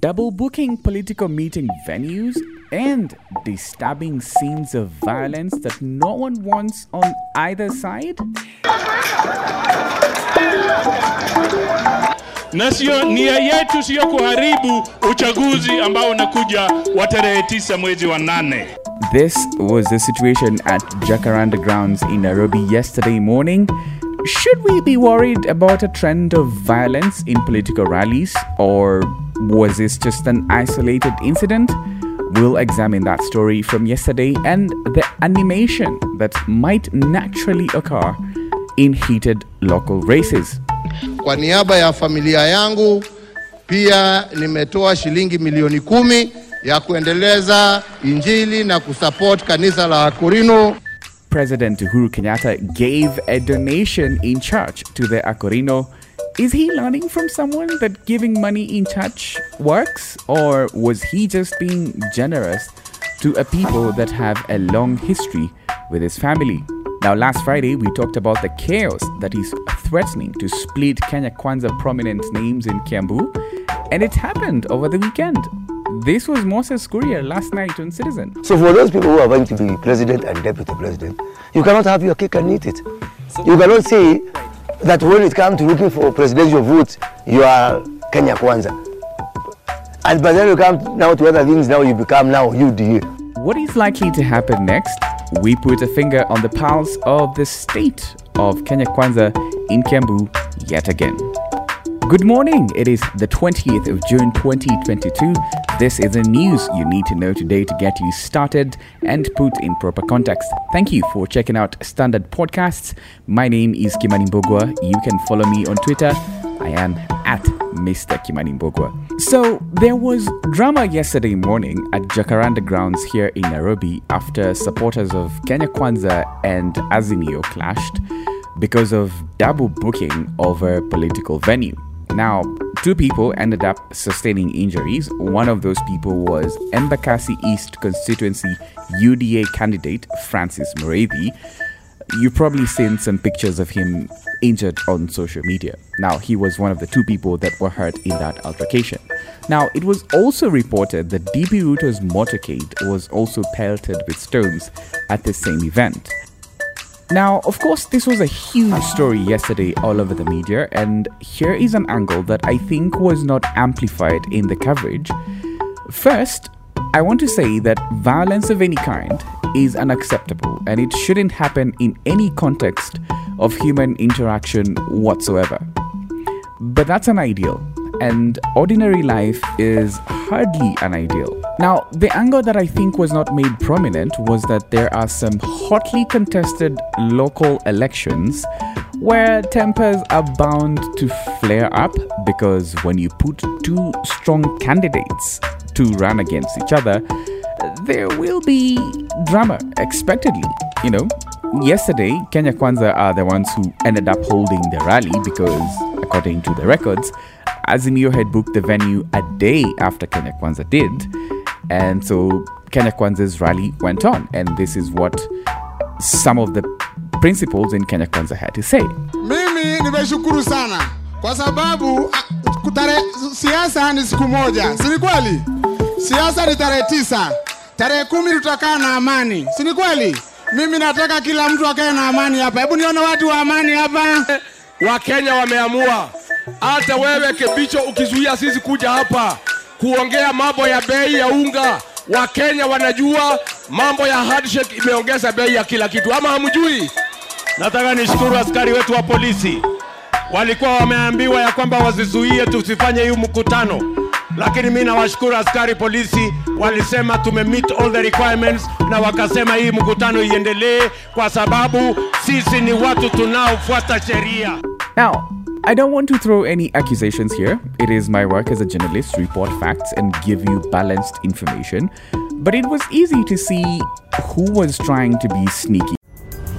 Double booking political meeting venues and disturbing scenes of violence that no one wants on either side? na sio nia yetu siyo kuharibu uchaguzi ambao unakuja wa tarehe tisa mwezi wa nane. This was the situation at Jacaranda Grounds in Nairobi yesterday morning. Should we be worried about a trend of violence in political rallies, or was this just an isolated incident? We'll examine that story from yesterday and the animation that might naturally occur in heated local races. Kwa niaba ya familia yangu pia nimetoa shilingi milioni kumi ya kuendeleza injili na kusupport kanisa la Akorino. President Uhuru Kenyatta gave a donation in church to the Acorino. Is he learning from someone that giving money in church works? Or was he just being generous to a people that have a long history with his family? Now, last Friday, we talked about the chaos that is threatening to split Kenya Kwanza prominent names in Kiambu, and it happened over the weekend. This was Moses Kuria last night on Citizen. So for those people who are going to be president and deputy president, you cannot have your cake and eat it. You cannot say that when it comes to looking for presidential votes, you are Kenya Kwanza. And by then you come now to other things, now you become now UDA. What is likely to happen next? We put a finger on the pulse of the state of Kenya Kwanza in Kiambu yet again. Good morning. It is the 20th of June 2022. This is the news you need to know today to get you started and put in proper context. Thank you for checking out Standard Podcasts. My name is Kimani Mbugua. You can follow me on Twitter. I am at Mr. Kimani Mbugua. So, there was drama yesterday morning at Jacaranda Grounds here in Nairobi after supporters of Kenya Kwanza and Azimio clashed because of double booking of a political venue. Now, two people ended up sustaining injuries. One of those people was Embakasi East constituency UDA candidate Francis Mureithi. You've probably seen some pictures of him injured on social media. Now, he was one of the two people that were hurt in that altercation. Now, it was also reported that DP Ruto's motorcade was also pelted with stones at the same event. Now, of course, this was a huge story yesterday all over the media, and here is an angle that I think was not amplified in the coverage. First, I want to say that violence of any kind is unacceptable and it shouldn't happen in any context of human interaction whatsoever. But that's an ideal, and ordinary life is hardly an ideal. Now, the angle that I think was not made prominent was that there are some hotly contested local elections where tempers are bound to flare up because when you put two strong candidates to run against each other, there will be drama, expectedly, you know. Yesterday, Kenya Kwanza are the ones who ended up holding the rally because, according to the records, Azimio had booked the venue a day after Kenya Kwanza did. And so Kenya Kwanza's rally went on. And this is what some of the principals in Kenya Kwanza had to say. Mimi nimeshukuru sana kwa sababu ah, kutare, siasa ni siku moja, si ni kweli? Siasa ni tarehe tisa, tarehe kumi tutakaa na amani, si ni kweli? Mimi nataka kila mtu akae na amani hapa. Hebu nione watu wa amani hapa. Wakenya wameamua. Hata wewe Kebicho, ukizuia sisi kuja hapa kuongea mambo ya bei ya unga, Wakenya wanajua mambo ya handshake imeongeza bei ya kila kitu, ama hamjui? Nataka nishukuru askari wetu wa polisi, walikuwa wameambiwa ya kwamba wazizuie tusifanye hii mkutano, lakini mi nawashukuru askari polisi, walisema tume meet all the requirements, na wakasema hii mkutano iendelee kwa sababu sisi ni watu tunaofuata sheria. Now, I don't want to throw any accusations here. It is my work as a journalist to report facts and give you balanced information. But it was easy to see who was trying to be sneaky.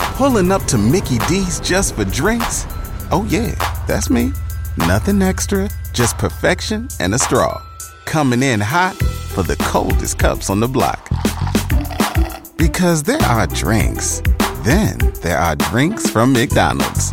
Pulling up to Mickey D's just for drinks? Oh, yeah, that's me. Nothing extra, just perfection and a straw. Coming in hot for the coldest cups on the block. Because there are drinks, then there are drinks from McDonald's.